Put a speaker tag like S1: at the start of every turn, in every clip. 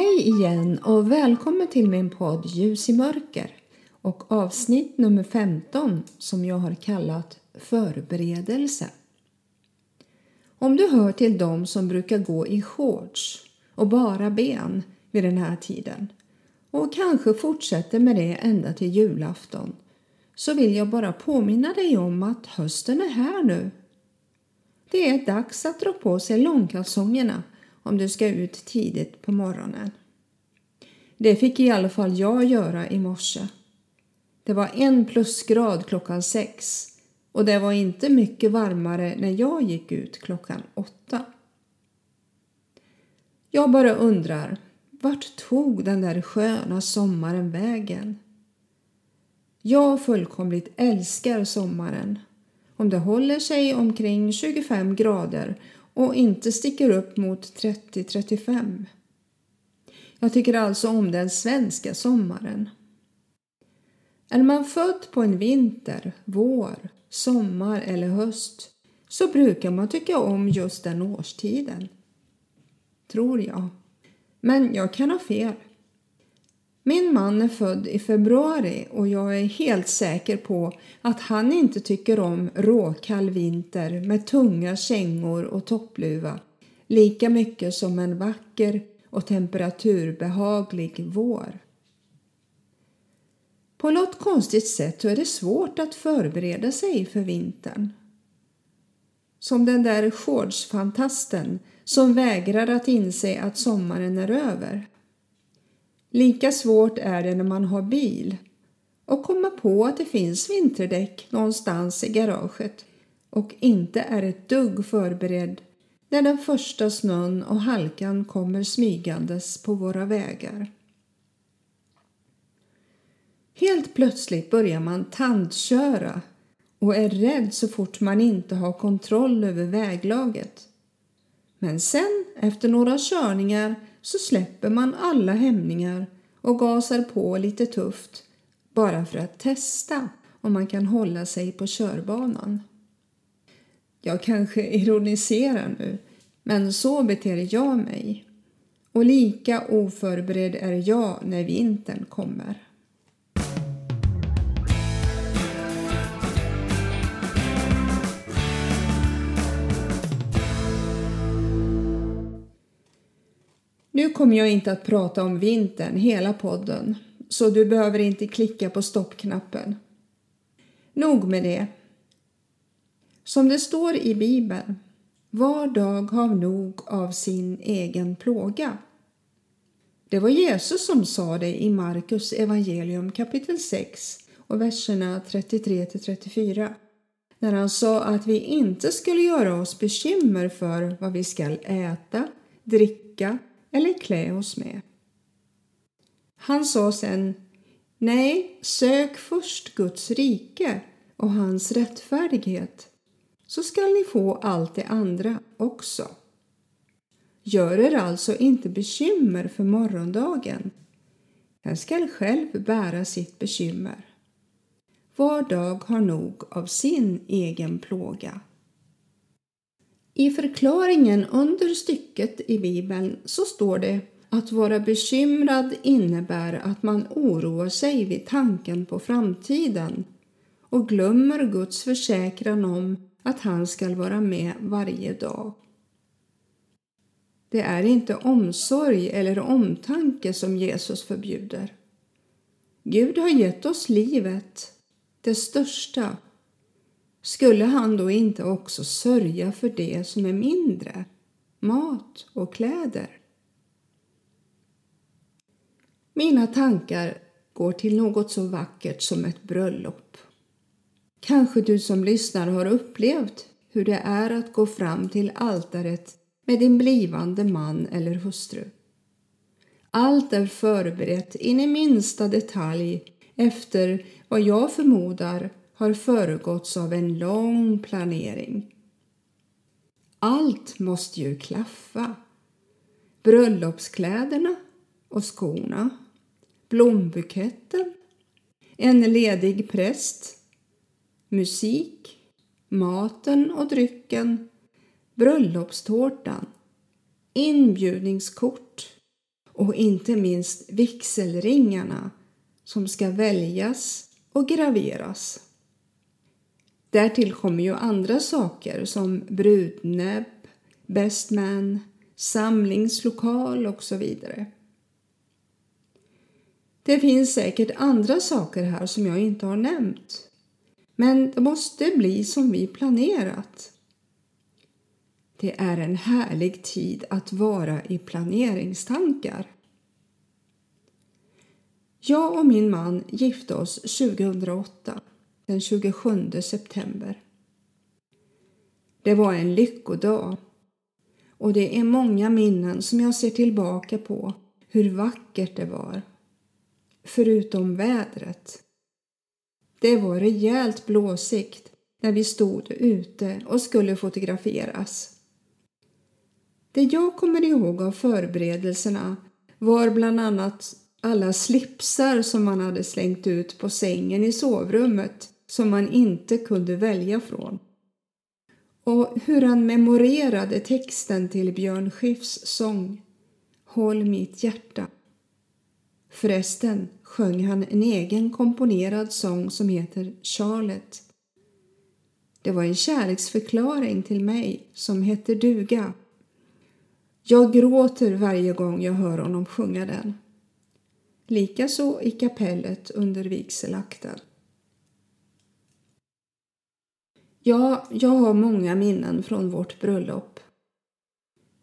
S1: Hej igen och välkommen till min podd Ljus i mörker och avsnitt nummer 15 som jag har kallat Förberedelse. Om du hör till dem som brukar gå i shorts och bara ben vid den här tiden och kanske fortsätter med det ända till julafton så vill jag bara påminna dig om att hösten är här nu. Det är dags att dra på sig långkalsongerna om du ska ut tidigt på morgonen. Det fick i alla fall jag göra i morse. Det var en plusgrad klockan sex och det var inte mycket varmare när jag gick ut klockan åtta. Jag bara undrar, vart tog den där sköna sommaren vägen? Jag fullkomligt älskar sommaren. Om det håller sig omkring 25 grader och inte sticker upp mot 30-35. Jag tycker alltså om den svenska sommaren. Är man född på en vinter, vår, sommar eller höst så brukar man tycka om just den årstiden. Tror jag. Men jag kan ha fel. Min man är född i februari och jag är helt säker på att han inte tycker om råkall vinter med tunga kängor och toppluva lika mycket som en vacker och temperaturbehaglig vår. På något konstigt sätt så är det svårt att förbereda sig för vintern. Som den där shortsfantasten som vägrar att inse att sommaren är över. Lika svårt är det när man har bil och komma på att det finns vinterdäck någonstans i garaget och inte är ett dugg förberedd när den första snön och halkan kommer smygandes på våra vägar. Helt plötsligt börjar man tandköra och är rädd så fort man inte har kontroll över väglaget. Men sen, efter några körningar, så släpper man alla hämningar och gasar på lite tufft bara för att testa om man kan hålla sig på körbanan. Jag kanske ironiserar nu, men så beter jag mig. Och lika oförberedd är jag när vintern kommer. Nu kommer jag inte att prata om vintern hela podden, så du behöver inte klicka på stoppknappen. Nog med det. Som det står i Bibeln, var dag har nog av sin egen plåga. Det var Jesus som sa det i Markus evangelium kapitel 6 och verserna 33 34 när han sa att vi inte skulle göra oss bekymmer för vad vi skall äta, dricka eller klä oss med. Han sa sen Nej, sök först Guds rike och hans rättfärdighet så skall ni få allt det andra också. Gör er alltså inte bekymmer för morgondagen. Den skall själv bära sitt bekymmer. Var dag har nog av sin egen plåga. I förklaringen under stycket i Bibeln så står det att vara bekymrad innebär att man oroar sig vid tanken på framtiden och glömmer Guds försäkran om att han skall vara med varje dag. Det är inte omsorg eller omtanke som Jesus förbjuder. Gud har gett oss livet, det största skulle han då inte också sörja för det som är mindre, mat och kläder? Mina tankar går till något så vackert som ett bröllop. Kanske du som lyssnar har upplevt hur det är att gå fram till altaret med din blivande man eller hustru. Allt är förberett in i minsta detalj efter vad jag förmodar har föregåtts av en lång planering. Allt måste ju klaffa. Bröllopskläderna och skorna, blombuketten, en ledig präst, musik, maten och drycken, bröllopstårtan, inbjudningskort, och inte minst vigselringarna som ska väljas och graveras. Därtill kommer ju andra saker som brudnäbb, best man, samlingslokal och så vidare. Det finns säkert andra saker här som jag inte har nämnt. Men det måste bli som vi planerat. Det är en härlig tid att vara i planeringstankar. Jag och min man gifte oss 2008, den 27 september. Det var en lyckodag och det är många minnen som jag ser tillbaka på hur vackert det var. Förutom vädret. Det var rejält blåsigt när vi stod ute och skulle fotograferas. Det jag kommer ihåg av förberedelserna var bland annat alla slipsar som man hade slängt ut på sängen i sovrummet som man inte kunde välja från. Och hur han memorerade texten till Björn Skifs sång Håll mitt hjärta. Förresten sjöng han en egen komponerad sång som heter Charlotte. Det var en kärleksförklaring till mig som heter duga. Jag gråter varje gång jag hör honom sjunga den. Likaså i kapellet under vigselakten. Ja, jag har många minnen från vårt bröllop.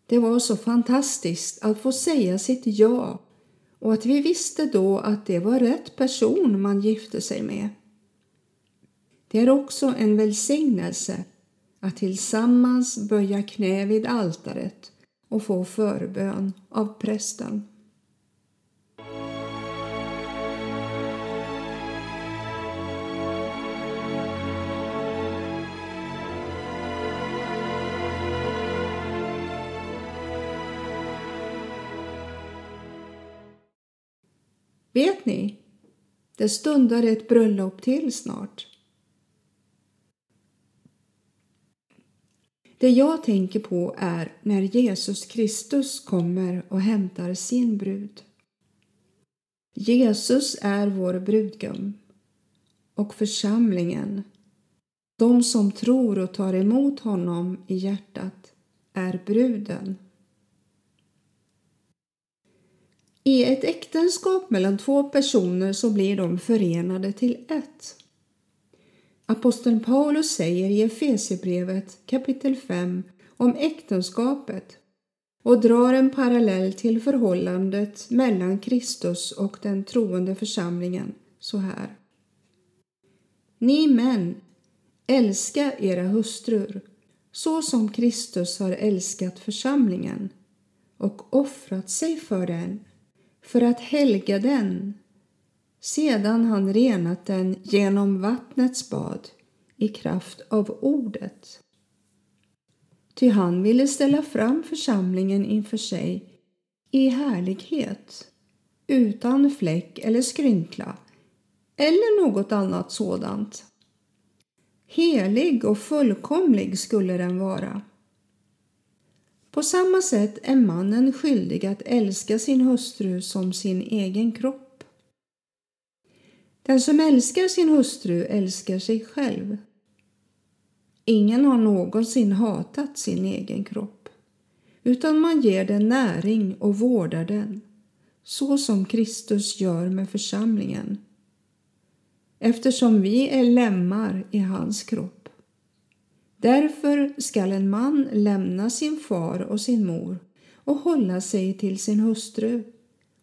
S1: Det var så fantastiskt att få säga sitt ja och att vi visste då att det var rätt person man gifte sig med. Det är också en välsignelse att tillsammans böja knä vid altaret och få förbön av prästen. Vet ni? Det stundar ett bröllop till snart. Det jag tänker på är när Jesus Kristus kommer och hämtar sin brud. Jesus är vår brudgum och församlingen, de som tror och tar emot honom i hjärtat, är bruden. I ett äktenskap mellan två personer så blir de förenade till ett. Aposteln Paulus säger i Efesierbrevet kapitel 5 om äktenskapet och drar en parallell till förhållandet mellan Kristus och den troende församlingen så här. Ni män, älska era hustrur så som Kristus har älskat församlingen och offrat sig för den för att helga den sedan han renat den genom vattnets bad i kraft av ordet. Ty han ville ställa fram församlingen inför sig i härlighet, utan fläck eller skrynkla eller något annat sådant. Helig och fullkomlig skulle den vara. På samma sätt är mannen skyldig att älska sin hustru som sin egen kropp. Den som älskar sin hustru älskar sig själv. Ingen har någonsin hatat sin egen kropp, utan man ger den näring och vårdar den, så som Kristus gör med församlingen, eftersom vi är lemmar i hans kropp. Därför skall en man lämna sin far och sin mor och hålla sig till sin hustru,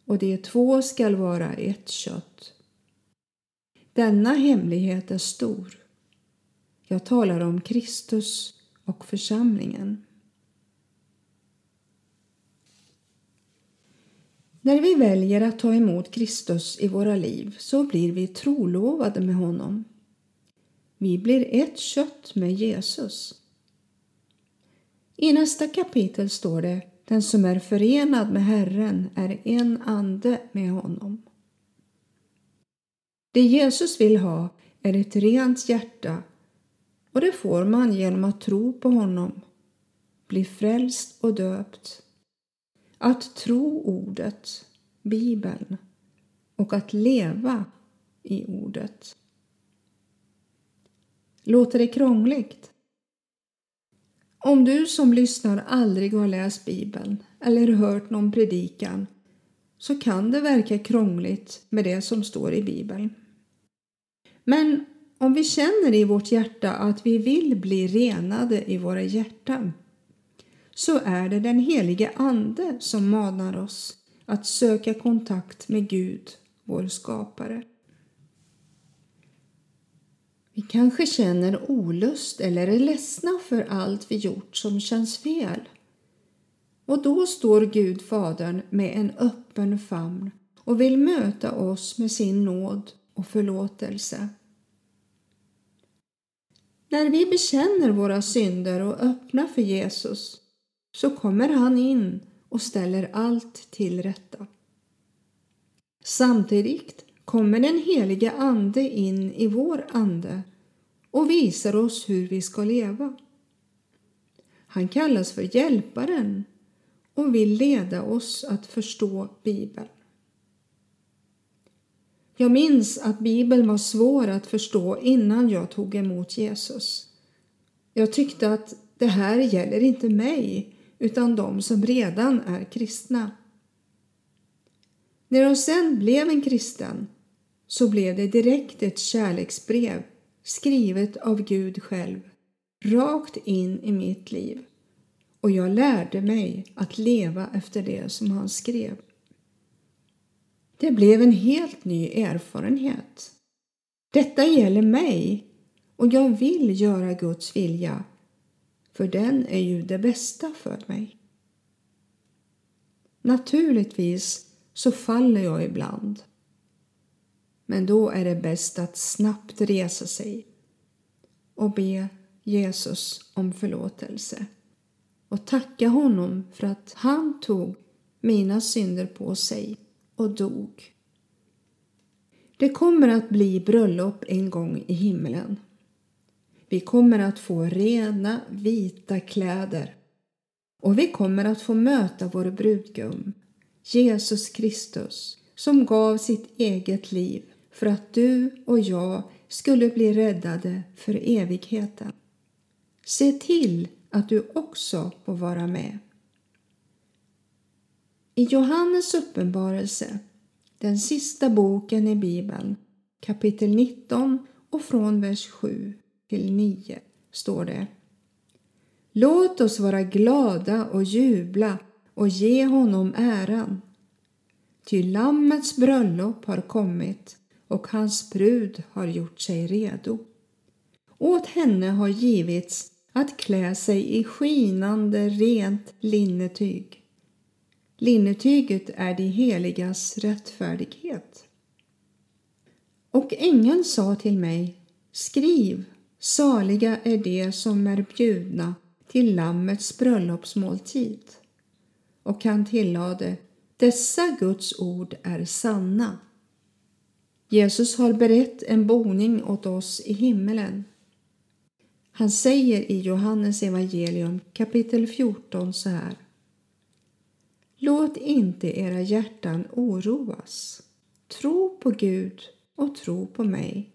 S1: och de två skall vara ett kött. Denna hemlighet är stor. Jag talar om Kristus och församlingen. När vi väljer att ta emot Kristus i våra liv så blir vi trolovade med honom. Vi blir ett kött med Jesus. I nästa kapitel står det den som är förenad med Herren är en ande med honom. Det Jesus vill ha är ett rent hjärta och det får man genom att tro på honom, bli frälst och döpt. att tro ordet, Bibeln, och att leva i ordet. Låter det krångligt? Om du som lyssnar aldrig har läst Bibeln eller hört någon predikan så kan det verka krångligt med det som står i Bibeln. Men om vi känner i vårt hjärta att vi vill bli renade i våra hjärtan så är det den helige Ande som manar oss att söka kontakt med Gud, vår skapare. Vi kanske känner olust eller är ledsna för allt vi gjort som känns fel. Och då står Gud Fadern med en öppen famn och vill möta oss med sin nåd och förlåtelse. När vi bekänner våra synder och öppnar för Jesus så kommer han in och ställer allt till rätta. Samtidigt kommer den helige Ande in i vår ande och visar oss hur vi ska leva. Han kallas för Hjälparen och vill leda oss att förstå Bibeln. Jag minns att Bibeln var svår att förstå innan jag tog emot Jesus. Jag tyckte att det här gäller inte mig utan de som redan är kristna. När jag sen blev en kristen så blev det direkt ett kärleksbrev skrivet av Gud själv rakt in i mitt liv och jag lärde mig att leva efter det som han skrev. Det blev en helt ny erfarenhet. Detta gäller mig och jag vill göra Guds vilja för den är ju det bästa för mig. Naturligtvis så faller jag ibland. Men då är det bäst att snabbt resa sig och be Jesus om förlåtelse och tacka honom för att han tog mina synder på sig och dog. Det kommer att bli bröllop en gång i himlen. Vi kommer att få rena vita kläder och vi kommer att få möta vår brudgum, Jesus Kristus, som gav sitt eget liv för att du och jag skulle bli räddade för evigheten. Se till att du också får vara med. I Johannes uppenbarelse, den sista boken i Bibeln, kapitel 19 och från vers 7 till 9 står det Låt oss vara glada och jubla och ge honom äran. Ty Lammets bröllop har kommit och hans brud har gjort sig redo. Åt henne har givits att klä sig i skinande rent linnetyg. Linnetyget är de heligas rättfärdighet. Och ängeln sa till mig, skriv, saliga är de som är bjudna till Lammets bröllopsmåltid. Och han tillade, dessa Guds ord är sanna. Jesus har berett en boning åt oss i himmelen. Han säger i Johannes evangelium kapitel 14 så här. Låt inte era hjärtan oroas. Tro på Gud och tro på mig.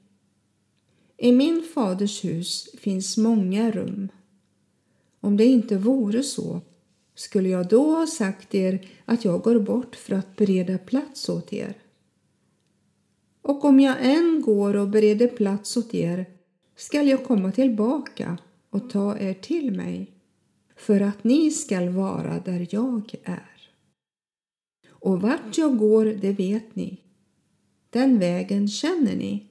S1: I min faders hus finns många rum. Om det inte vore så skulle jag då ha sagt er att jag går bort för att bereda plats åt er. Och om jag än går och bereder plats åt er skall jag komma tillbaka och ta er till mig för att ni skall vara där jag är. Och vart jag går, det vet ni. Den vägen känner ni.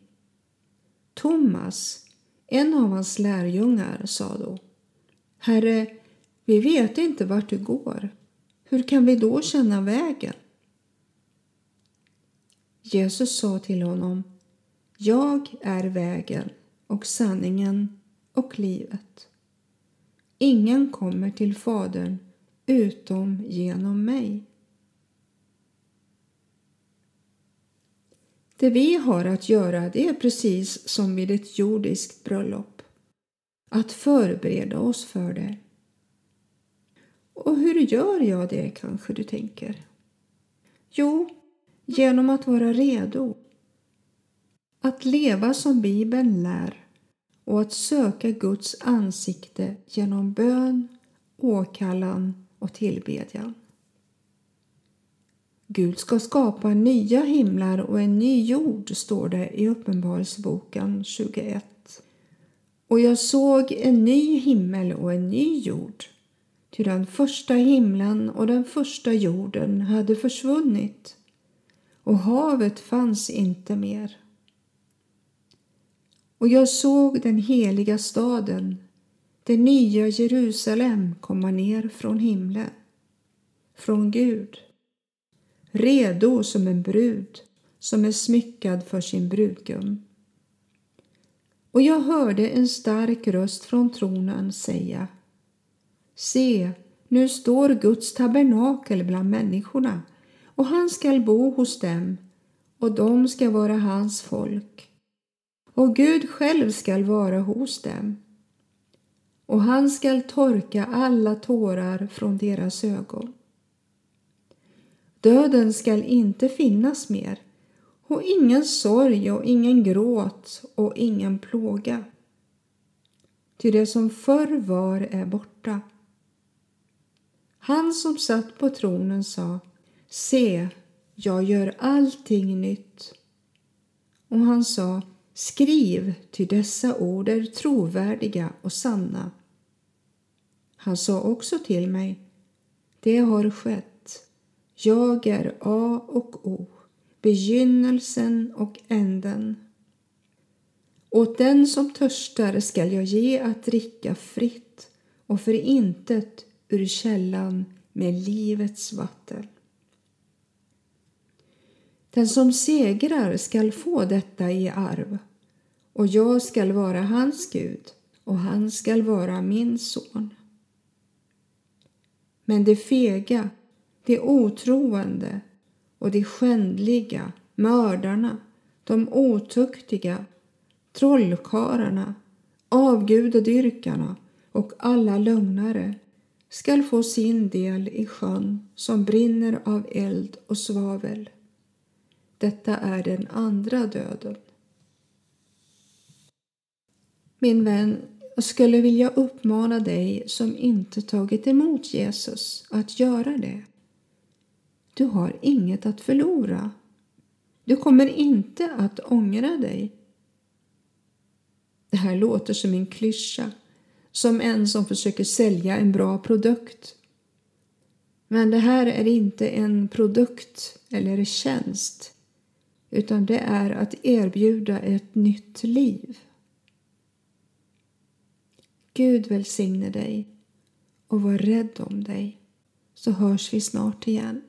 S1: Thomas, en av hans lärjungar, sa då Herre, vi vet inte vart du går. Hur kan vi då känna vägen? Jesus sa till honom Jag är vägen och sanningen och livet. Ingen kommer till Fadern utom genom mig. Det vi har att göra det är precis som vid ett jordiskt bröllop. Att förbereda oss för det. Och hur gör jag det kanske du tänker? Jo, genom att vara redo. Att leva som Bibeln lär och att söka Guds ansikte genom bön, åkallan och tillbedjan. Gud ska skapa nya himlar och en ny jord, står det i Uppenbarelseboken 21. Och jag såg en ny himmel och en ny jord, ty den första himlen och den första jorden hade försvunnit och havet fanns inte mer. Och jag såg den heliga staden, det nya Jerusalem, komma ner från himlen, från Gud, redo som en brud som är smyckad för sin brudgum. Och jag hörde en stark röst från tronen säga Se, nu står Guds tabernakel bland människorna och han skall bo hos dem och de ska vara hans folk. Och Gud själv skall vara hos dem och han skall torka alla tårar från deras ögon. Döden skall inte finnas mer och ingen sorg och ingen gråt och ingen plåga. Ty det som förr var är borta. Han som satt på tronen sa Se, jag gör allting nytt. Och han sa Skriv, ty dessa ord är trovärdiga och sanna. Han sa också till mig Det har skett. Jag är A och O begynnelsen och änden. Åt den som törstar skall jag ge att dricka fritt och för intet ur källan med livets vatten. Den som segrar skall få detta i arv och jag skall vara hans Gud och han skall vara min son. Men det fega, det otroende, och de skändliga, mördarna, de otuktiga, trollkarlarna, avgudadyrkarna och alla lögnare skall få sin del i sjön som brinner av eld och svavel. Detta är den andra döden. Min vän, jag skulle vilja uppmana dig som inte tagit emot Jesus att göra det. Du har inget att förlora. Du kommer inte att ångra dig. Det här låter som en klyscha, som en som försöker sälja en bra produkt. Men det här är inte en produkt eller tjänst, utan det är att erbjuda ett nytt liv. Gud välsigne dig och var rädd om dig, så hörs vi snart igen.